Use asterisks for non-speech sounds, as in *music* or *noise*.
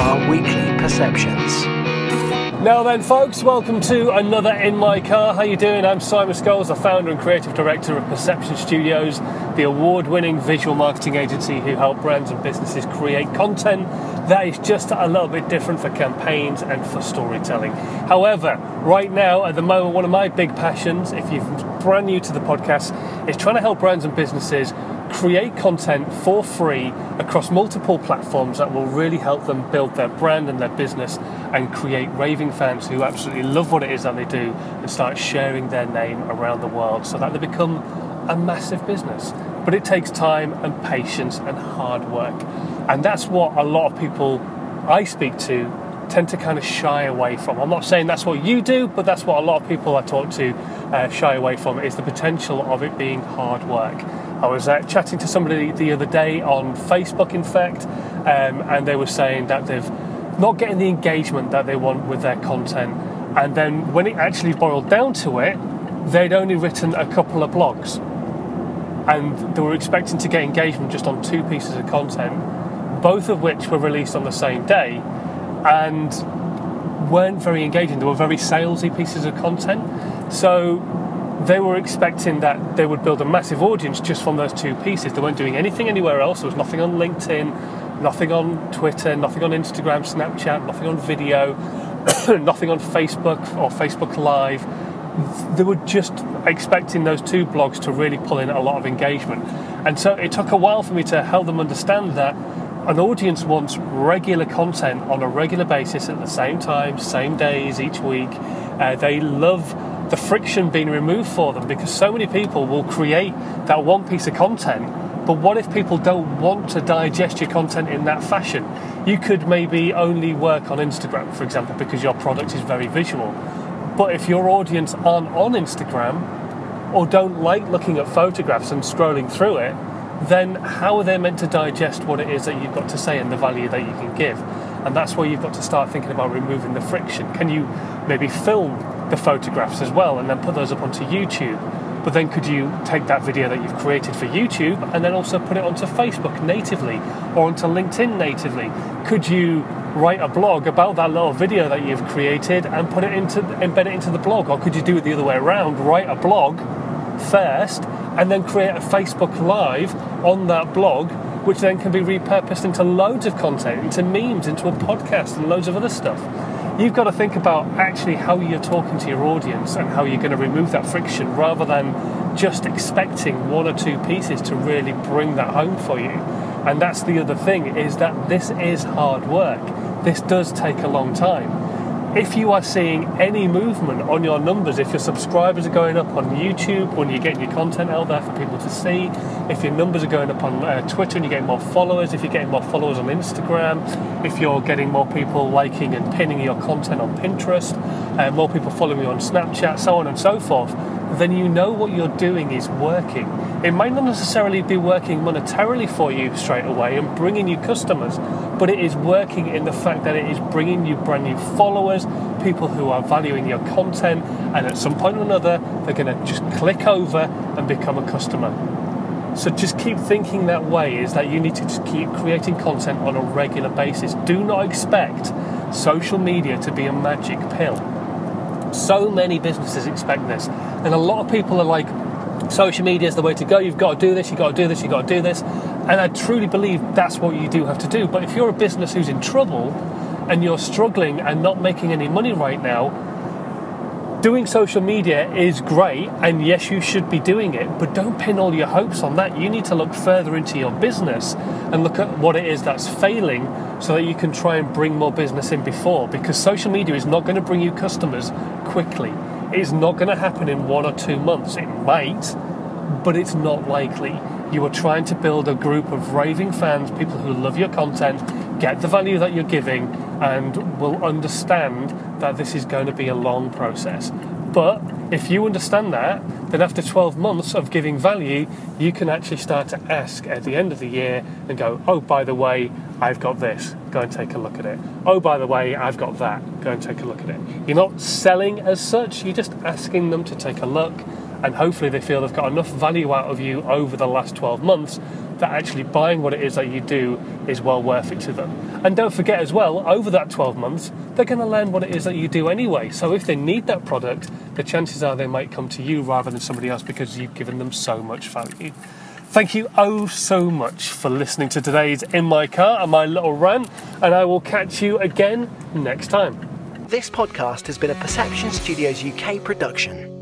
our weekly perceptions. Now then, folks, welcome to another In My Car. How you doing? I'm Simon Scholes, the founder and creative director of Perception Studios, the award-winning visual marketing agency who help brands and businesses create content that is just a little bit different for campaigns and for storytelling. However, right now, at the moment, one of my big passions, if you're brand new to the podcast, is trying to help brands and businesses create content for free across multiple platforms that will really help them build their brand and their business and create raving fans who absolutely love what it is that they do and start sharing their name around the world so that they become a massive business. But it takes time and patience and hard work. And that's what a lot of people I speak to tend to kind of shy away from. I'm not saying that's what you do, but that's what a lot of people I talk to uh, shy away from is the potential of it being hard work. I was uh, chatting to somebody the other day on Facebook, in fact, um, and they were saying that they've not getting the engagement that they want with their content. And then when it actually boiled down to it, they'd only written a couple of blogs. And they were expecting to get engagement just on two pieces of content, both of which were released on the same day and weren't very engaging. They were very salesy pieces of content. So they were expecting that they would build a massive audience just from those two pieces. They weren't doing anything anywhere else. There was nothing on LinkedIn, nothing on Twitter, nothing on Instagram, Snapchat, nothing on video, *coughs* nothing on Facebook or Facebook Live. They were just expecting those two blogs to really pull in a lot of engagement. And so it took a while for me to help them understand that an audience wants regular content on a regular basis at the same time, same days, each week. Uh, they love the friction being removed for them because so many people will create that one piece of content. But what if people don't want to digest your content in that fashion? You could maybe only work on Instagram, for example, because your product is very visual. But if your audience aren't on Instagram or don't like looking at photographs and scrolling through it, then how are they meant to digest what it is that you've got to say and the value that you can give? And that's where you've got to start thinking about removing the friction. Can you maybe film the photographs as well and then put those up onto YouTube? But then could you take that video that you've created for YouTube and then also put it onto Facebook natively or onto LinkedIn natively? Could you write a blog about that little video that you've created and put it into embed it into the blog? Or could you do it the other way around? Write a blog first and then create a Facebook Live on that blog, which then can be repurposed into loads of content, into memes, into a podcast, and loads of other stuff. You've got to think about actually how you're talking to your audience and how you're going to remove that friction rather than just expecting one or two pieces to really bring that home for you. And that's the other thing is that this is hard work. This does take a long time if you are seeing any movement on your numbers, if your subscribers are going up on YouTube when you're getting your content out there for people to see, if your numbers are going up on uh, Twitter and you're getting more followers, if you're getting more followers on Instagram, if you're getting more people liking and pinning your content on Pinterest, uh, more people following you on Snapchat, so on and so forth, then you know what you're doing is working. It might not necessarily be working monetarily for you straight away and bringing you customers, but it is working in the fact that it is bringing you brand new followers, people who are valuing your content, and at some point or another, they're going to just click over and become a customer. So just keep thinking that way is that you need to just keep creating content on a regular basis. Do not expect social media to be a magic pill. So many businesses expect this, and a lot of people are like, social media is the way to go. You've got to do this, you've got to do this, you've got to do this. And I truly believe that's what you do have to do. But if you're a business who's in trouble and you're struggling and not making any money right now, doing social media is great, and yes, you should be doing it, but don't pin all your hopes on that. You need to look further into your business and look at what it is that's failing so that you can try and bring more business in before. Because social media is not going to bring you customers quickly, it's not going to happen in one or two months. It might, but it's not likely. You are trying to build a group of raving fans, people who love your content, get the value that you're giving, and will understand that this is going to be a long process. But if you understand that, then after 12 months of giving value, you can actually start to ask at the end of the year and go, oh, by the way, I've got this, go and take a look at it. Oh, by the way, I've got that, go and take a look at it. You're not selling as such, you're just asking them to take a look, and hopefully they feel they've got enough value out of you over the last 12 months that actually buying what it is that you do is well worth it to them. And don't forget as well, over that 12 months, they're going to learn what it is that you do anyway. So if they need that product, the chances are they might come to you rather than somebody else because you've given them so much value. Thank you oh so much for listening to today's In My Car and my little rant, and I will catch you again next time. This podcast has been a Perception Studios UK production.